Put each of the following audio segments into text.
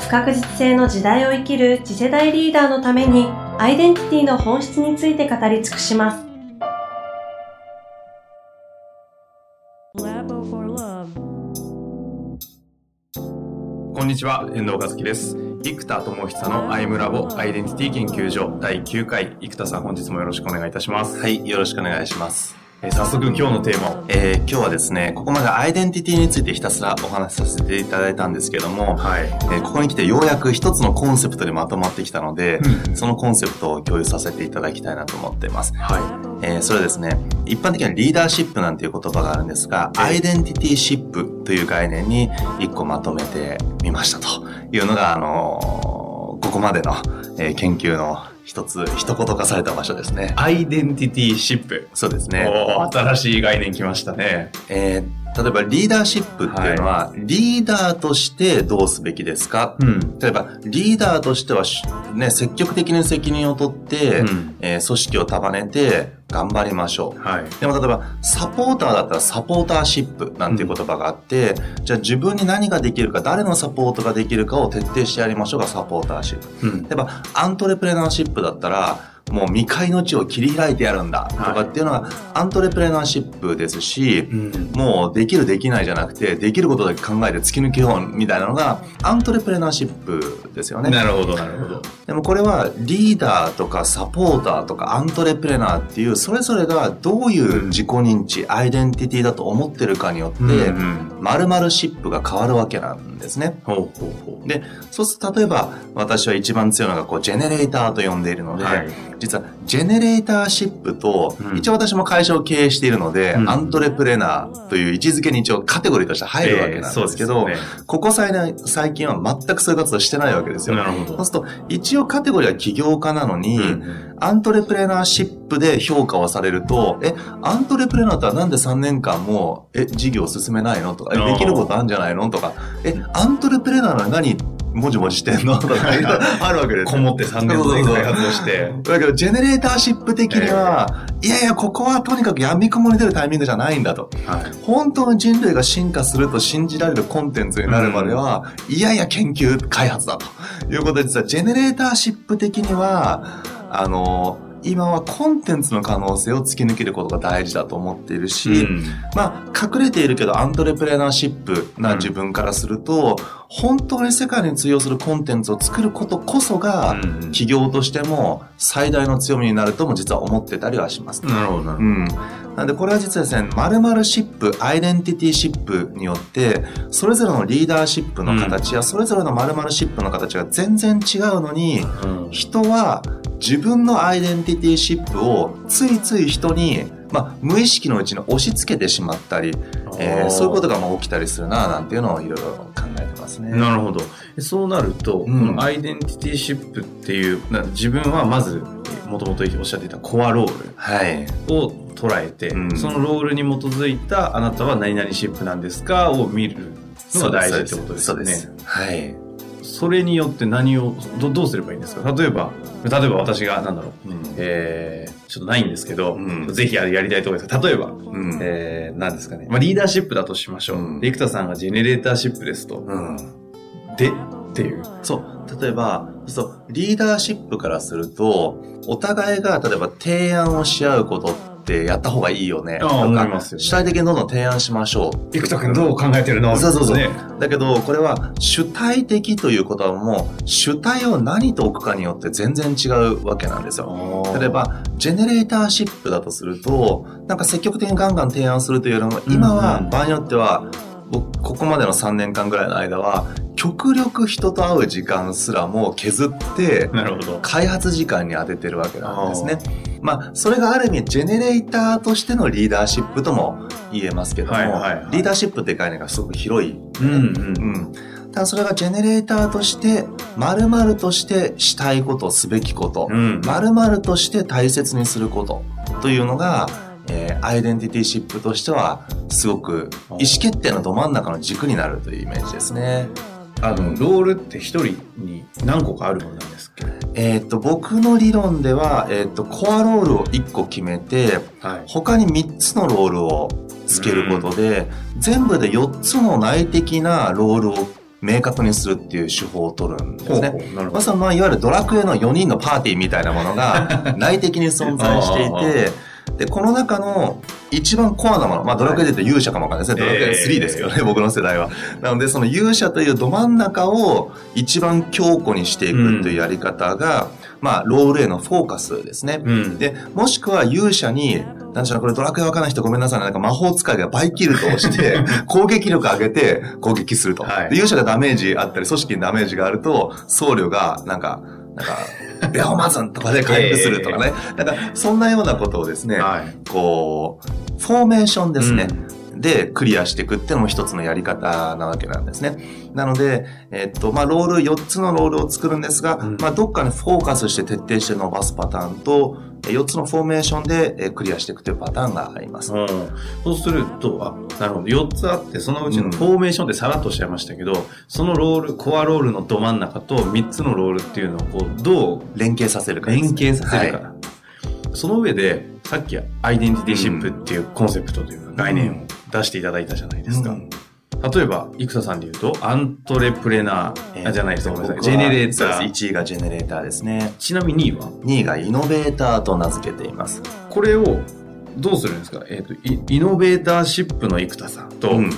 不確実性の時代を生きる次世代リーダーのためにアイデンティティの本質について語り尽くしますこんにちは、遠藤和樹です。生田智久のアイムラボアイデンティティ研究所第9回、生田さん本日もよろしくお願いいたします。はい、よろしくお願いします。えー早速今日のテーマを。えー今日はですね、ここまでアイデンティティについてひたすらお話しさせていただいたんですけども、はい。えーここに来てようやく一つのコンセプトにまとまってきたので、うんそのコンセプトを共有させていただきたいなと思っています。はえーそれはですね、一般的にはリーダーシップなんていう言葉があるんですが、アイデンティティシップという概念に一個まとめてみましたというのが、あのーここまでの、えー研究の一つ、一言化された場所ですねい。。アイデンティティシップ。そうですね。新しい概念来ましたね。えー例えばリーダーシップっていうのは、リーダーとしてどうすべきですか、うん。例えば、リーダーとしてはし、ね、積極的に責任を取って、うんえー組織を束ねて頑張りましょう。はい。でも例えば、サポーターだったらサポーターシップなんていう言葉があって、じゃあ自分に何ができるか、誰のサポートができるかを徹底してやりましょうがサポーターシップ。うん。例えば、アントレプレナーシップだったら、もう未開の地を切り開いてやるんだとかっていうのが、アントレプレナーシップですし、うん。もうできるできないじゃなくて、できることだけ考えて突き抜けようみたいなのが、アントレプレナーシップですよね。なるほど、なるほど。でもこれはリーダーとかサポーターとかアントレプレナーっていう、それぞれがどういう自己認知、アイデンティティだと思ってるかによって、うん。〇〇シップが変わるわけなんですね。ほうほうほう。で、そうすると例えば私は一番強いのがこうジェネレーターと呼んでいるので、はい実はジェネレーターシップと、うん一応私も会社を経営しているので、うんアントレプレナーという位置づけに一応カテゴリーとして入るわけなんですけど、えーそうでここ最近最近は全くそういう活動してないわけですよ。なるほどそうすると、一応カテゴリーは起業家なのに、うんアントレプレナーシップで評価をされると、え、アントレプレナーとはなんで3年間も、え、事業を進めないの？とか、えできることあるんじゃないの？とか、え、アントレプレナーなのに何、もじもじしてんの？とか、あるわけですよ。こもって3年で開発をして。だけど、ジェネレーターシップ的には、いやいや、ここはとにかく闇雲に出るタイミングじゃないんだと。はい。本当に人類が進化すると信じられるコンテンツになるまでは、いやいや研究開発だと。いうことで実はジェネレーターシップ的にはあの今はコンテンツの可能性を突き抜けることが大事だと思っているし、うんまあ隠れているけどアントレプレナーシップな自分からすると、本当に世界に通用するコンテンツを作ることこそが、うん企業としても最大の強みになるとも実は思ってたりはします。なるほど、なるほど。うん。なんでこれは実はですね、〇〇シップ、アイデンティティシップによって、それぞれのリーダーシップの形や、それぞれの〇〇シップの形が全然違うのに、うん人は自分のアイデンティティシップをついつい人に、まあ、無意識のうちに押し付けてしまったり、えーそういうことがまあ起きたりするな、なんていうのをいろいろ考えてますね。なるほど。そうなると、うんこのアイデンティティシップっていう、な自分はまず、もともとおっしゃっていたコアローはい。ルを捉えて、うんそのロールに基づいたあなたは何々シップなんですかを見るのが大事ってことですよね。そうです。はい。それによって何をど、どうすればいいんですか？例えば、例えば私が、なんだろう、うんえー、ちょっとないんですけど、うんぜひやりたいところです例えば、うんえー、何ですかね。まあ、リーダーシップだとしましょう。うんで生田さんがジェネレーターシップですと。うんで、っていう。そう。例えば、そう、リーダーシップからすると、お互いが、例えば提案をし合うことってやった方がいいよね。ああとかね主体的にどんどん提案しましょう。生田君どう考えてるの？そうそうそうね。だけど、これは主体的ということはもう、主体を何と置くかによって全然違うわけなんですよ。例えば、ジェネレーターシップだとすると、なんか積極的にガンガン提案するというよりも、今は場合によっては、僕、ここまでの3年間ぐらいの間は、極力人と会う時間すらも削って。開発時間に当ててるわけなんですね。まあ、それがある意味、ジェネレーターとしてのリーダーシップとも言えますけども、はいはいはいリーダーシップって概念がすごく広い。うんうん。うん。ただそれがジェネレーターとして、〇〇としてしたいこと、すべきこと、うんとして大切にすることというのが、えーアイデンティティシップとしては、すごく意思決定のど真ん中の軸になるというイメージですね。あの、ロールって一人に何個かあるものなんですっけど。えーっと、僕の理論では、えーっと、コアロールを1個決めて、はい。他に3つのロールをつけることで、全部で4つの内的なロールを明確にするっていう手法を取るんですね。まさにまあいわゆるドラクエの4人のパーティーみたいなものが内的に存在していて、で、この中の一番コアなもの、まあドラクエで言うと勇者かもわかんないですね。ドラクエ3ですけどね、僕の世代は。なので、その勇者というど真ん中を一番強固にしていくというやり方が、まあロールへのフォーカスですね。うん。で、もしくは勇者に、なんちゃらこれドラクエわからない人ごめんなさいねなんか魔法使いがバイキルトをして、攻撃力上げて攻撃すると。はいで勇者がダメージあったり、組織にダメージがあると、僧侶が、なんか、なんか、ベアマズンとかで回復するとかね。なんか、そんなようなことをですね、はい。こう、フォーメーションですね。で、クリアしていくっていうのも一つのやり方なわけなんですね。なので、えっと、まあ、ロール、4つのロールを作るんですが、うんまあ、どっかにフォーカスして徹底して伸ばすパターンと、4つのフォーメーションでえークリアしていくというパターンがあります。うんそうすると、あ、なるほど。4つあって、そのうちのフォーメーションでさらっとおっしゃいましたけど、そのロール、コアロールのど真ん中と3つのロールっていうのをこう、どう連携させるかです連ね携させるか。はいその上で、さっきアイデンティティシップっていうコンセプトというか概念を出していただいたじゃないですか。うん例えば、生田さんで言うと、アントレプレナー、あじゃないですか、ごめんなさい。ジェネレーター。そうです1位がジェネレーターですね。ちなみに2位は？2位がイノベーターと名付けています。これをどうするんですか？えっ、とイ、イノベーターシップの生田さんと、うん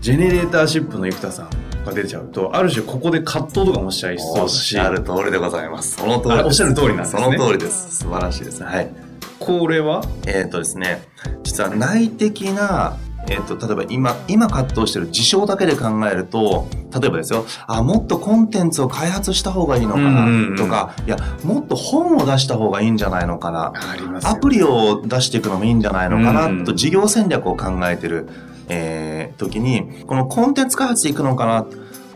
ジェネレーターシップの生田さんが出ちゃうと、ある種ここで葛藤とかもしちゃいそうおっだしし、ゃる通りでございます。その通りです。あおっしゃる通りなんですねその通りです。素晴らしいですね。はい。これは？えっ、とですね、実は内的な、えっ、と、例えば今、今葛藤している事象だけで考えると、例えばですよ、あ、もっとコンテンツを開発した方がいいのかなとか、いや、もっと本を出した方がいいんじゃないのかな。ありまアプリを出していくのもいいんじゃないのかうんなと事業戦略を考えてる、えー時に、このコンテンツ開発でいくのかな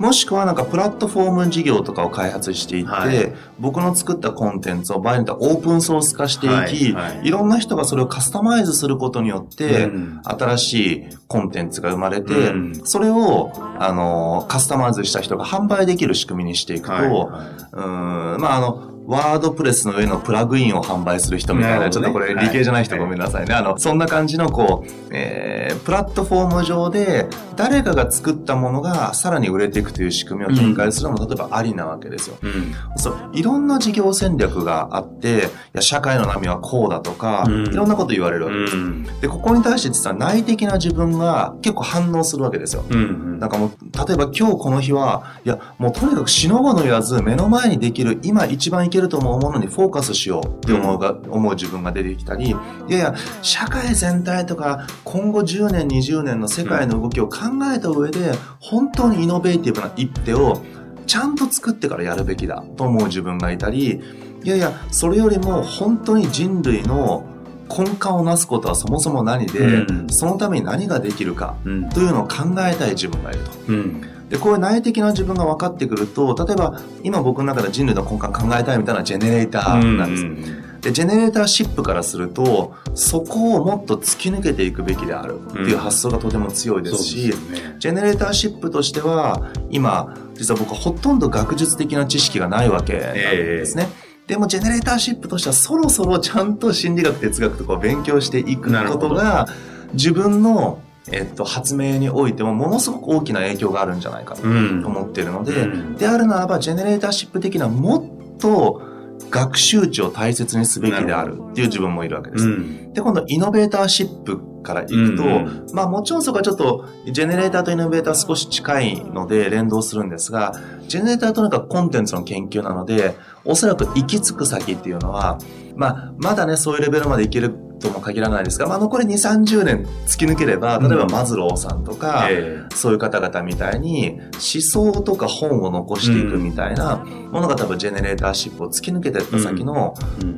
もしくはなんかプラットフォーム事業とかを開発していって、はい。僕の作ったコンテンツを場合によってはオープンソース化していき、はいはい。いろんな人がそれをカスタマイズすることによって、うん。新しいコンテンツが生まれて、うん。それを、あの、カスタマイズした人が販売できる仕組みにしていくと、はいうーん、まあ、あの、ワードプレスの上のプラグインを販売する人みたいな、ねちょっとこれ理系じゃない人はいごめんなさいね。あの、そんな感じの、こう、えー、プラットフォーム上で、誰かが作ったものがさらに売れていくという仕組みを展開するのも、例えばありなわけですよ。うんそう、いろんな事業戦略があって、いや、社会の波はこうだとか、うんいろんなこと言われるわけです。うんで、ここに対して実は内的な自分が結構反応するわけですよ。うんなんかもう、例えば今日この日は、いや、もうとにかく死のうの言わず、目の前にできる、今一番いけると思うものにフォーカスしようって思うが、思う自分が出てきたり、いやいや、社会全体とか、今後10年、20年の世界の動きを考えた上で、本当にイノベーティブな一手を、ちゃんと作ってからやるべきだと思う自分がいたり、いやいや、それよりも本当に人類の根幹をなすことはそもそも何で、うん。そのために何ができるかうん。というのを考えたい自分がいると。うんで、こういう内的な自分が分かってくると、例えば今僕の中で人類の根幹考えたいみたいなジェネレーターなんです。で、ジェネレーターシップからすると、そこをもっと突き抜けていくべきである。っていう発想がとても強いですし、そうですよね。ジェネレーターシップとしては、今、実は僕はほとんど学術的な知識がないわけなんですね。でも、ジェネレーターシップとしては、そろそろちゃんと心理学、哲学とかを勉強していくことが、自分の、えっと、発明においても、ものすごく大きな影響があるんじゃないかとうん。思っているので、うん。であるならば、ジェネレーターシップ的なもっと学習値を大切にすべきであるっていう自分もいるわけです。うん。で、今度、イノベーターシップからいくと、うんうん。まあもちろんそこはちょっと、ジェネレーターとイノベーター少し近いので連動するんですが、ジェネレーターとなんかコンテンツの研究なので、おそらく行き着く先っていうのは、まあ、まだね、そういうレベルまでいけるとも限らないですが、まあ残り2、30年突き抜ければ、例えばうんマズローさんとか、えそういう方々みたいに思想とか本を残していくみたいなものが多分ジェネレーターシップを突き抜けていった先の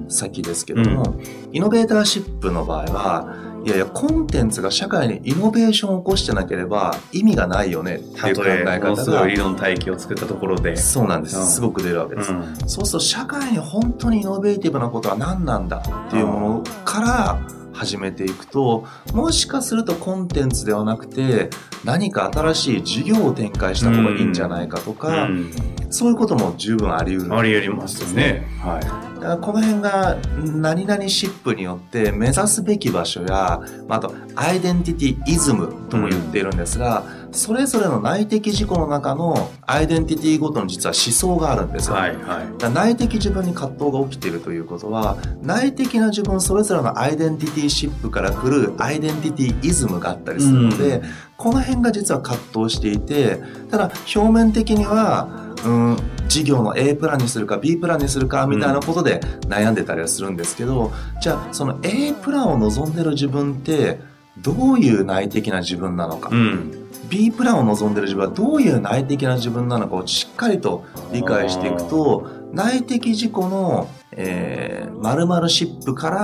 先ですけども、イノベーターシップの場合は、いやいや、コンテンツが社会にイノベーションを起こしてなければ意味がないよねっていう考え方がすごい理論体系を作ったところで。そうなんです、うん。すごく出るわけです、うん。そうすると社会に本当にイノベーティブなことは何なんだっていうものから始めていくともしかするとコンテンツではなくて何か新しい事業を展開した方がいいんじゃないかとか、うんそういうことも十分あり得るあり得ますよね。はい。だからこの辺が何々シップによって目指すべき場所や、まあ、あとアイデンティティイズムとも言っているんですが、それぞれの内的自己の中のアイデンティティごとの実は思想があるんですよ。はい、はい。内的自分に葛藤が起きているということは内的な自分それぞれのアイデンティティシップから来るアイデンティティイズムがあったりするので、うんこの辺が実は葛藤していてただ表面的にはうん事業の A プランにするか B プランにするかみたいなことで悩んでたりはするんですけど、じゃあその A プランを望んでる自分ってどういう内的な自分なのか、うん。B プランを望んでる自分はどういう内的な自分なのかをしっかりと理解していくと内的自己の、えー、〇〇シップから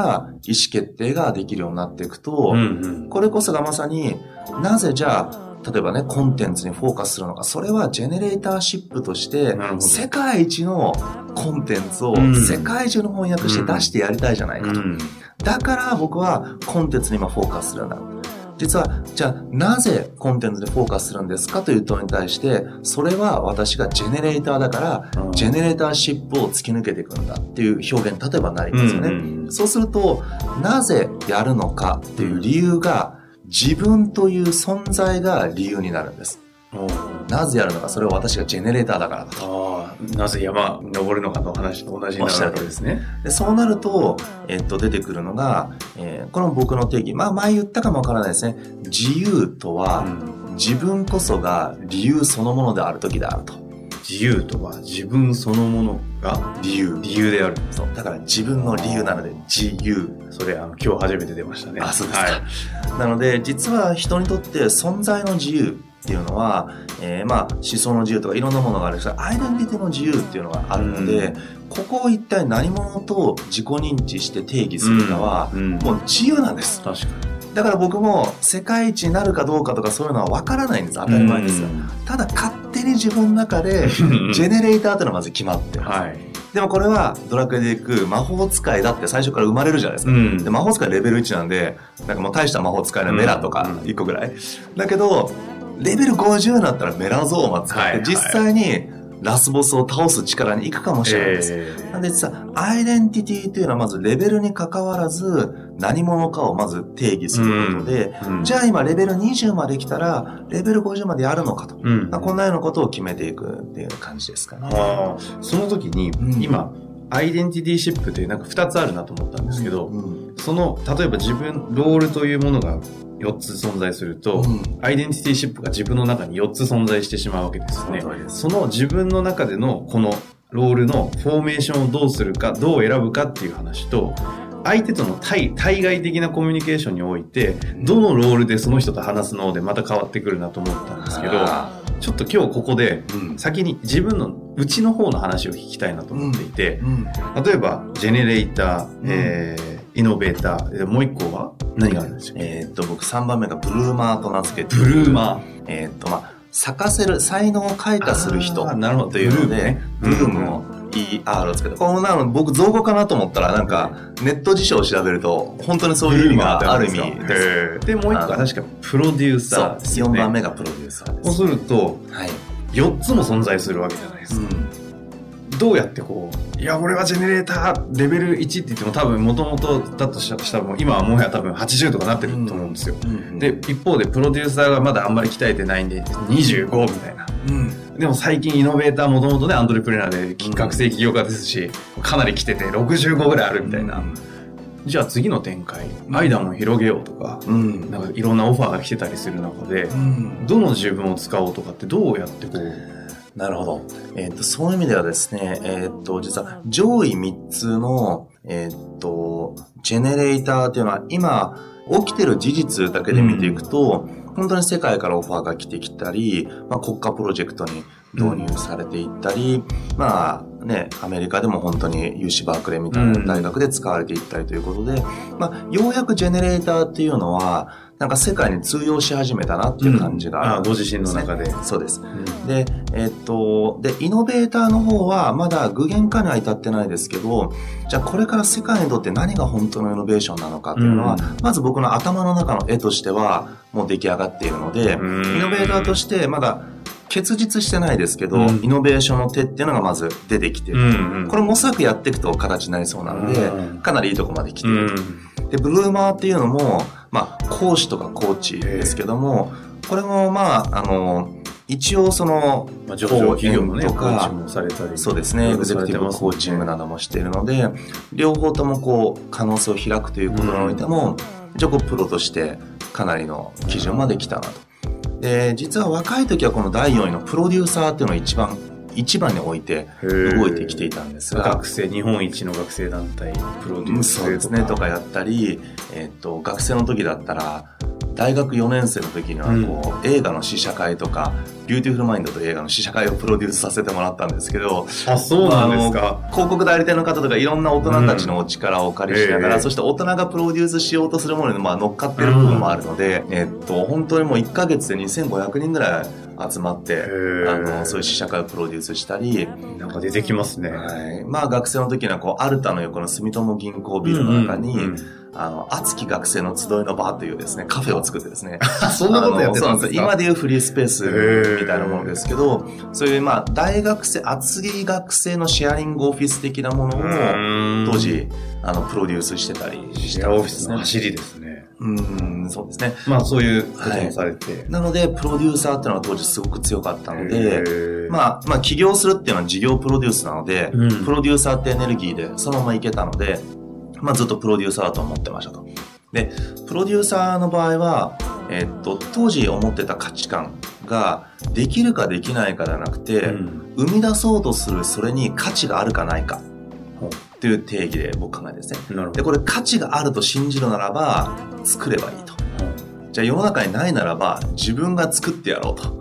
意思決定ができるようになっていくと、うんうん。これこそがまさになぜじゃあ例えばねコンテンツにフォーカスするのかそれはジェネレーターシップとして世界一のコンテンツをうん世界中の翻訳して出してやりたいじゃないかと。うんだから僕はコンテンツに今フォーカスするんだ。実は、じゃあなぜコンテンツにフォーカスするんですかという問いに対して、それは私がジェネレーターだから、うんジェネレーターシップを突き抜けていくんだっていう表現、例えばなりますよね。うんうんそうすると、なぜやるのかっていう理由が、自分という存在が理由になるんです。なぜやるのか、それは私がジェネレーターだからだと。なぜ山登るのかの話と同じになるわけですね。でそうなると、えっと、出てくるのが、えーこの僕の定義。まあ、前言ったかもわからないですね。自由とは、自分こそが理由そのものである時であると。自由とは自分そのものが理由。理由である。そう。だから自分の理由なので自由。それ、あの、今日初めて出ましたね。あそうですかはい。なので、実は人にとって存在の自由っていうのは、えーまあ思想の自由とかいろんなものがあるんですが、アイデンティティの自由っていうのがあるので、うここを一体何者と自己認知して定義するかは、うんもう自由なんです。確かだから僕も世界一になるかどうかとかそういうのは分からないんです。当に。たり前ですよ。ただ勝手に自分の中で、ジェネレーターっていうのがまず決まってます。はい。でもこれはドラクエでいく魔法使いだって最初から生まれるじゃないですか。んで魔法使いレベル1なんで、なんかもう大した魔法使いのメラとかうん1個ぐらい。だけど、レベル50になったらメラゾーマ使って、はいはい。実際にラスボスを倒す力に行くかもしれないです。えなんで実はアイデンティティというのはまずレベルに関わらず何者かをまず定義することで、ーうん。じゃあ今レベル20まで来たらレベル50までやるのかと。こんなようなことを決めていくっていう感じですかね。その時に、うん。今、アイデンティティシップってなんか2つあるなと思ったんですけど、うんその、例えば自分、ロールというものが4つ存在すると、うん。アイデンティティシップが自分の中に4つ存在してしまうわけですね。その自分の中でのこのロールのフォーメーションをどうするか、どう選ぶかっていう話と、相手との対対外的なコミュニケーションにおいて、どのロールでその人と話すのでまた変わってくるなと思ったんですけど、あちょっと今日ここで先に自分の内の方の話を聞きたいなと思っていて、うん。例えば、ジェネレーター、ん。えー、イノベーター、でもう一個は？何があるんでしょうえーっと、僕3番目がブルーマーと名付けて。ブルーマー。えーっと、まあ、咲かせる、才能を開花する人なるほど。というのでブルームね、ブルームを ER をつけて、このなの僕造語かなと思ったら、なんか、ネット辞書を調べると、本当にそういう意味がある意味です。で、もう一個は確かプロデューサー、ですよね。4番目がプロデューサーです。そうすると、はい。4つも存在するわけじゃないですか。どうやってこう、いや、俺はジェネレーターレベル1って言っても多分元々だとしたらもう今はもはや多分80とかなってると思うんですよ。うんで、一方でプロデューサーがまだあんまり鍛えてないんで25みたいな。うん。でも最近イノベーターもともとね、アンドレプレナーで企画性起業家ですし、かなり来てて65ぐらいあるみたいな。じゃあ次の展開、アイダムを広げようとか、うん。なんかいろんなオファーが来てたりする中で、うん。どの自分を使おうとかってどうやってこう、なるほど。えっ、と、そういう意味ではですね、えっ、と、実は上位3つの、えっ、と、ジェネレーターっていうのは今、起きてる事実だけで見ていくと、本当に世界からオファーが来てきたり、まあ、国家プロジェクトに導入されていったり、まあ、ね、アメリカでも本当に UC バークレーみたいな大学で使われていったりということで、まあ、ようやくジェネレーターっていうのは、なんか世界に通用し始めたなっていう感じがあご自身の中で。そうです。うん。で、えっと、で、イノベーターの方はまだ具現化には至ってないですけど、じゃあこれから世界にとって何が本当のイノベーションなのかっていうのは、うん。まず僕の頭の中の絵としてはもう出来上がっているので、イうん。ノベーターとしてまだ結実してないですけど、うんイノベーションの手っていうのがまず出てきてる。うんうんこれ模索やっていくと形になりそうなのでうん、かなりいいとこまで来てる。ん。で、ブルーマーっていうのも、まあ、講師とかコーチですけども、これもまあ、あの、一応その、まあ、上場企業のね、とコーチか、もされたり。そうですね、エグゼクティブコーチングなどもしているので、両方ともこう、可能性を開くということにおいても、一応こう、プロとしてかなりの基準まで来たなと。で、実は若い時はこの第4位のプロデューサーっていうのを一番、一番に置いて動いてきていたんですが、学生、日本一の学生団体、プロデュースそうですね、とかやったり、えっと、学生の時だったら、大学4年生の時にはこう、映画の試写会とか、ビューティフルマインドという映画の試写会をプロデュースさせてもらったんですけど、あ、そうなんですか。広告代理店の方とかいろんな大人たちのお力をお借りしながら、うんええそして大人がプロデュースしようとするものにまあ乗っかってる部分もあるので、えっと、本当にもう1ヶ月で2500人ぐらい集まって、あの、そういう試写会をプロデュースしたり、なんか出てきますね。はい。まあ学生の時にはこう、アルタの横の住友銀行ビルの中に、うんうんあの、熱き学生の集いの場というですね、カフェを作ってですね。そんなことやってたんですか？今でいうフリースペースみたいなものですけど、そういうまあ、大学生、熱い学生のシェアリングオフィス的なものを、うん当時、あの、プロデュースしてたりしシェアオフィスたんですね。の走りですね。うん、そうですね。まあそういうこともされて。なので、プロデューサーっていうのは当時すごく強かったので、まあ、まあ、起業するっていうのは事業プロデュースなので、うんプロデューサーってエネルギーでそのままいけたので、まあ、ずっとプロデューサーだと思ってましたと。で、プロデューサーの場合は、えっと、当時思ってた価値観が、できるかできないかではなくて、うん生み出そうとするそれに価値があるかないかっていう定義で僕考えてですね。で。これ価値があると信じるならば、作ればいいと。じゃあ世の中にないならば、自分が作ってやろうと。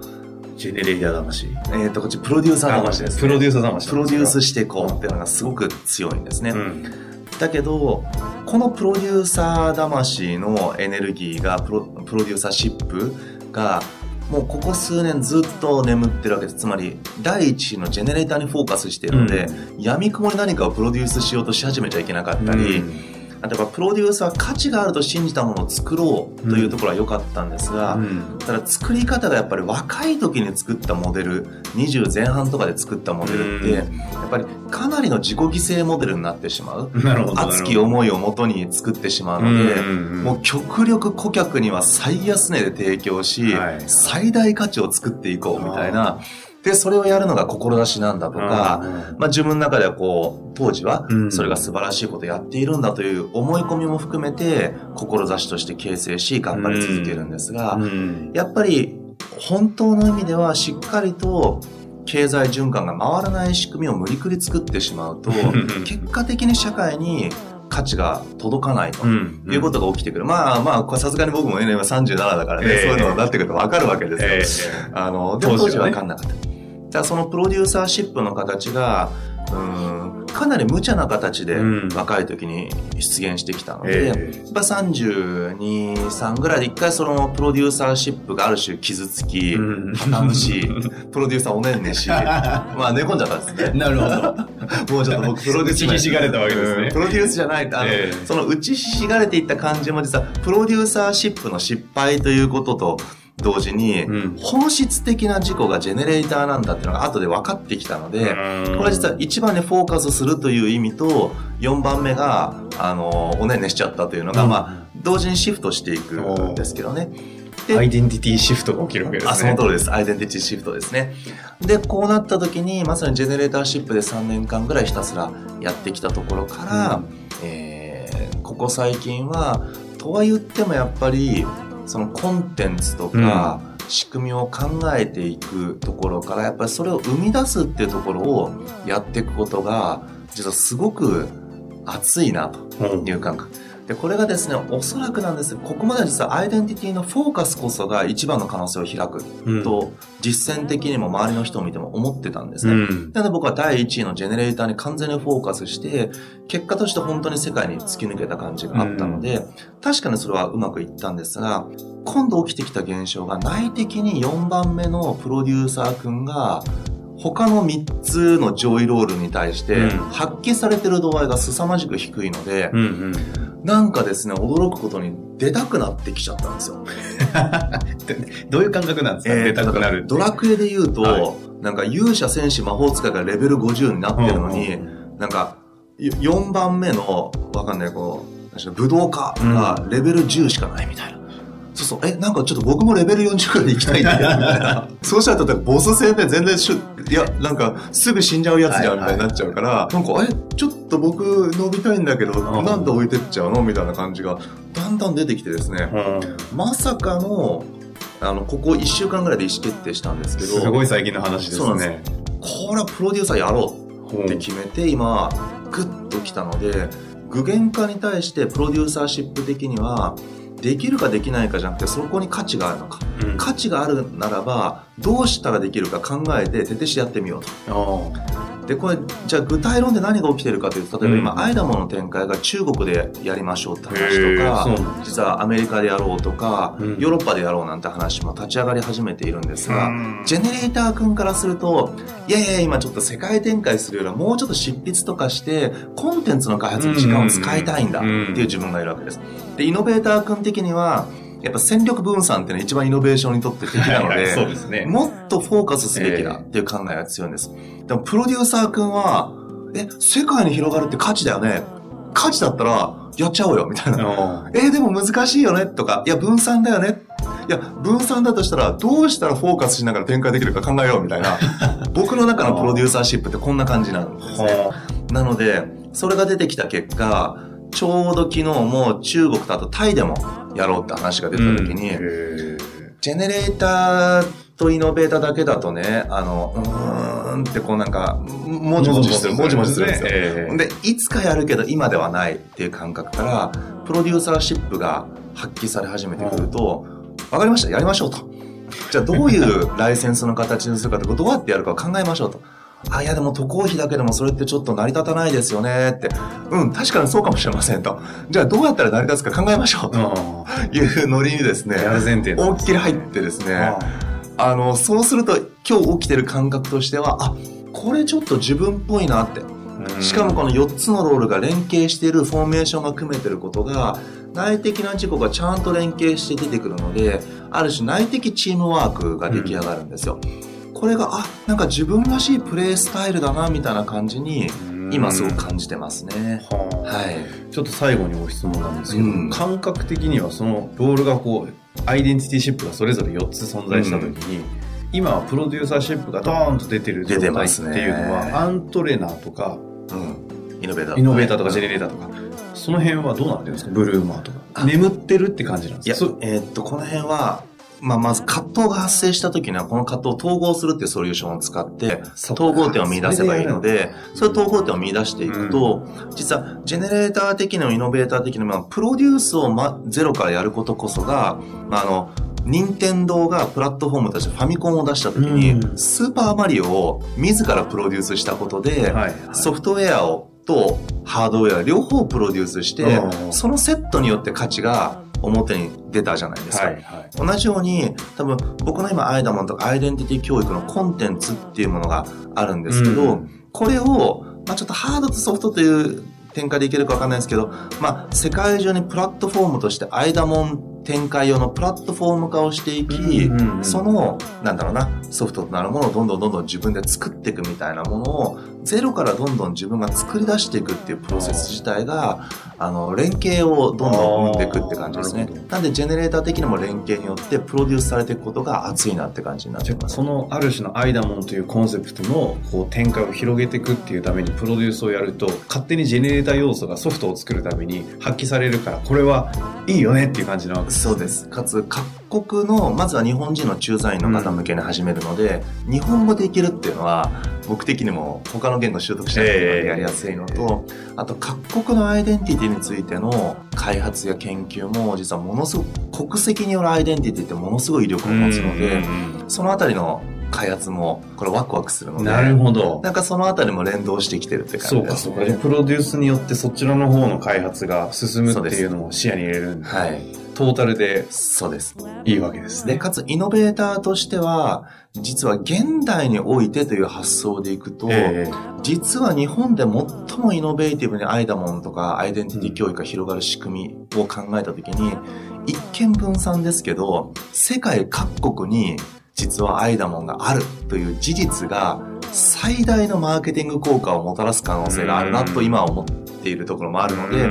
ジェネレイヤー魂。えっ、と、こっちプロデューサー魂です、ね。プロデューサー魂。プロデュースしていこうっていうのがすごく強いんですね。うん。だけど、このプロデューサー魂のエネルギーが、プロプロデューサーシップが、もうここ数年ずっと眠ってるわけです。つまり、第一のジェネレーターにフォーカスしているので、闇雲に何かをプロデュースしようとし始めちゃいけなかったり、うんあとやっぱプロデューサーは価値があると信じたものを作ろうというところは良かったんですが、うん。ただ作り方がやっぱり若い時に作ったモデル20前半とかで作ったモデルって、うん。やっぱりかなりの自己犠牲モデルになってしまう。熱き思いをもとに作ってしまうので、もう極力顧客には最安値で提供し、はい。最大価値を作っていこうみたいなでそれをやるのが志なんだとか、まあ、自分の中ではこう当時はうんそれが素晴らしいことをやっているんだという思い込みも含めて志として形成し頑張り続けるんですが、うんやっぱり本当の意味ではしっかりと経済循環が回らない仕組みを無理くり作ってしまうと 結果的に社会に価値が届かないと。うんいうことが起きてくる。まあまあ、これさすがに僕もね、今37だからね、ええそういうのになってくると分かるわけですよ。えあの、でも当時は分かんなかった。じゃあそのプロデューサーシップの形が、うん、かなり無茶な形でうん。若い時に出現してきたので、やっえぱ32、3ぐらいで一回そのプロデューサーシップがある種傷つき、うん。し、プロデューサーおねんねし、まあ寝込んじゃったんですね。なるほど。もうちょっと僕プロデュース打ちひしがれたわけですね。うん。プロデュースじゃない。あの、ええ。その打ちひしがれていった感じも実はプロデューサーシップの失敗ということと同時に、うん本質的な事故がジェネレーターなんだっていうのが後で分かってきたので、これは実は1番にフォーカスするという意味と4番目があのおねんねしちゃったというのが、うんまあ同時にシフトしていくんですけどね。でアイデンティティシフトが起きるわけですね。あ、その通りです。アイデンティティシフトですね。で、こうなった時に、まさにジェネレーターシップで3年間ぐらいひたすらやってきたところから、えーここ最近は、とは言ってもやっぱり、そのコンテンツとか、仕組みを考えていくところから、やっぱりそれを生み出すっていうところをやっていくことが、実はすごく熱いなとうんいう感覚。で、これがですね、おそらくなんですここまでは実はアイデンティティのフォーカスこそが一番の可能性を開くうんと、実践的にも周りの人を見ても思ってたんですね。うん。なので僕は第1位のジェネレーターに完全にフォーカスして、結果として本当に世界に突き抜けた感じがあったので、確かにそれはうまくいったんですが、今度起きてきた現象が内的に4番目のプロデューサーくんが、他の3つの上位ロールに対してうん発揮されてる度合いが凄まじく低いので、うんうん。なんかですね、驚くことに出たくなってきちゃったんですよ。どういう感覚なんですか、出たくなるドラクエで言うと、はなんか勇者戦士魔法使いがレベル50になってるのに、なんか、4番目の、わかんない、こう、武道家がレベル10しかないみたいな。そうそう、え、なんかちょっと僕もレベル40くらいで行きたいんだよ、みたいな。そうしたら、だってボス戦で全然しゅ、いや、なんか、すぐ死んじゃうやつじゃん、みたいになっちゃうから、なんか、え、ちょっと僕伸びたいんだけど、ん。なんで置いてっちゃうのみたいな感じが、だんだん出てきてですね、うん。まさかの、あの、ここ1週間ぐらいで意思決定したんですけど、すごい最近の話ですね。これはプロデューサーやろうって決めて今グッときたので具現化に対してプロデューサーシップ的にはできるかできないかじゃなくてそこに価値があるのか。うん。価値があるならばどうしたらできるか考えて徹底してやってみようと。あでこれじゃあ具体論で何が起きてるかというと例えば今、うん。アイダモの展開が中国でやりましょうってー話とか実はアメリカでやろうとか、うん。ヨーロッパでやろうなんて話も立ち上がり始めているんですが、うん。ジェネレーター君からすると、いやいや、今ちょっと世界展開するよりはもうちょっと執筆とかして、コンテンツの開発に時間を使いたいんだっていう自分がいるわけです。で、イノベーター君的には、やっぱ戦力分散っていうのが一番イノベーションにとって的なのはいはいそうで、ね。もっとフォーカスすべきだっていう考えが強いんです。でも、プロデューサー君は、え、世界に広がるって価値だよね。価値だったら、やっちゃおうよ、みたいな。あえーでも難しいよねとか、いや、分散だよね。いや、分散だとしたら、どうしたらフォーカスしながら展開できるか考えようみたいな。僕の中のプロデューサーシップってこんな感じなんですね。はなので、それが出てきた結果、ちょうど昨日も中国とあとタイでもやろうって話が出た時に、へジェネレーターとイノベーターだけだとね、あの、うーんってこうなんか、もじもじする、もじもじするんですよ。ええで、いつかやるけど今ではないっていう感覚から、プロデューサーシップが発揮され始めてくると、わかりました、やりましょうと。じゃあどういうライセンスの形にするかってどうやってやるかを考えましょうと。あ、いやでも渡航費だけでもそれってちょっと成り立たないですよねって。うん、確かにそうかもしれませんと。じゃあどうやったら成り立つか考えましょうあというノリにですね、大きり入ってですね、ああの、そうすると今日起きてる感覚としては、あ、これちょっと自分っぽいなって。しかもこの4つのロールが連携しているフォーメーションが組めてることが内的な事故がちゃんと連携して出てくるのである種内的チームワークが出来上がるんですよ、これがあなんか自分らしいプレイスタイルだなみたいな感じに今すごく感じてますね。はあ。はい。ちょっと最後にご質問なんですけど、うん。感覚的にはそのロールがこうアイデンティティシップがそれぞれ4つ存在した時に、今はプロデューサーシップがドーンと出てる状態っていうのは、アントレーナーとかうん。イノベーターイノベーターとかジェネネレーターとかその辺はどうなってるんですか？ブルーマーとか。あ。眠ってるって感じなんですか？そえーっとこの辺はまあ、まず葛藤が発生した時にはこの葛藤を統合するっていうソリューションを使って統合点を見出せばいいので、それ統合点を見出していくと、実はジェネレーター的なイノベーター的な、まあ、プロデュースを、ま、ゼロからやることこそが、まあ、あの、任天堂がプラットフォームとしてファミコンを出した時に、うん。スーパーマリオを自らプロデュースしたことで、はいソフトウェアをとハードウェア両方プロデュースしてう、ん。そのセットによって価値が表に出たじゃないですか。はいはい同じように多分僕の今アイダモンとかアイデンティティ教育のコンテンツっていうものがあるんですけど、うんこれを、まあ、ちょっとハードとソフトという展開でいけるかわかんないですけど、まあ、世界中にプラットフォームとしてアイダモン展開用のプラットフォーム化をしていき、うんうんうんその、なんだろうな、ソフトとなるものをどんどんどんどん自分で作っていくみたいなものを、ゼロからどんどん自分が作り出していくっていうプロセス自体が、あの、連携をどんどん生んでいくって感じですね。なんで、ジェネレーター的にも連携によってプロデュースされていくことが熱いなって感じになってます。そのある種のアイダモンというコンセプトのこう展開を広げていくっていうためにプロデュースをやると勝手にジェネレーター要素がソフトを作るために発揮されるからこれはいいよねっていう感じなわけですそうです。かつ、各国の、まずは日本人の駐在員の方向けに始めるので、日本語でいけるっていうのは、僕的にも他の言語習得したいのでやりやすいのと、あと各国のアイデンティティについての開発や研究も、実はものすごく、国籍によるアイデンティティってものすごい威力を持つので、そのあたりの開発も、これワクワクするので。なるほど。なんかそのあたりも連動してきてるって感じです、ね。そうか、そうか。プロデュースによってそちらの方の開発が進むっていうのも視野に入れるんで。はい。トータルで。そうです。いいわけですね。で、かつイノベーターとしては、実は現代においてという発想でいくと、えー、実は日本で最もイノベーティブにアイダモンとかアイデンティティ教育が広がる仕組みを考えたときに、一見分散ですけど、世界各国に実はアイダモンがあるという事実が最大のマーケティング効果をもたらす可能性があるなと今は思っているところもあるので、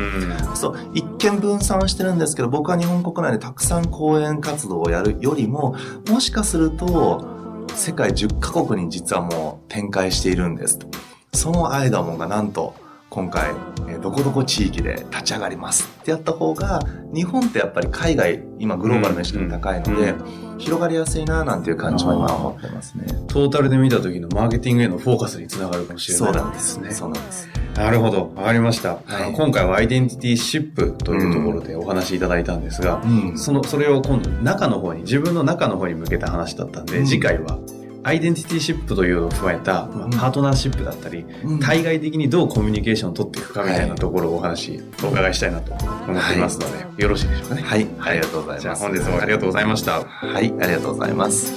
そう、一見分散してるんですけど、僕は日本国内でたくさん講演活動をやるよりも、もしかすると、世界10カ国に実はもう展開しているんですと。そのアイダモンがなんと、今回、どこどこ地域で立ち上がりますってやった方が、日本ってやっぱり海外、今グローバルの意識が高いので、広がりやすいななんていう感じは今思ってますね。トータルで見た時のマーケティングへのフォーカスにつながるかもしれないですね。そうなんです。なるほど。わかりました、はい、今回はアイデンティティシップというところでお話しいただいたんですが、うん、その、それを今度中の方に、自分の中の方に向けた話だったんで、うん、次回はアイデンティティシップというのを踏まえた、まあ、パートナーシップだったり、うん、対外的にどうコミュニケーションを取っていくかみたいなところをお話、お伺いしたいなと思っていますので、はい、よろしいでしょうかね？はい、ありがとうございます。じゃあ本日もありがとうございました。はい、ありがとうございます。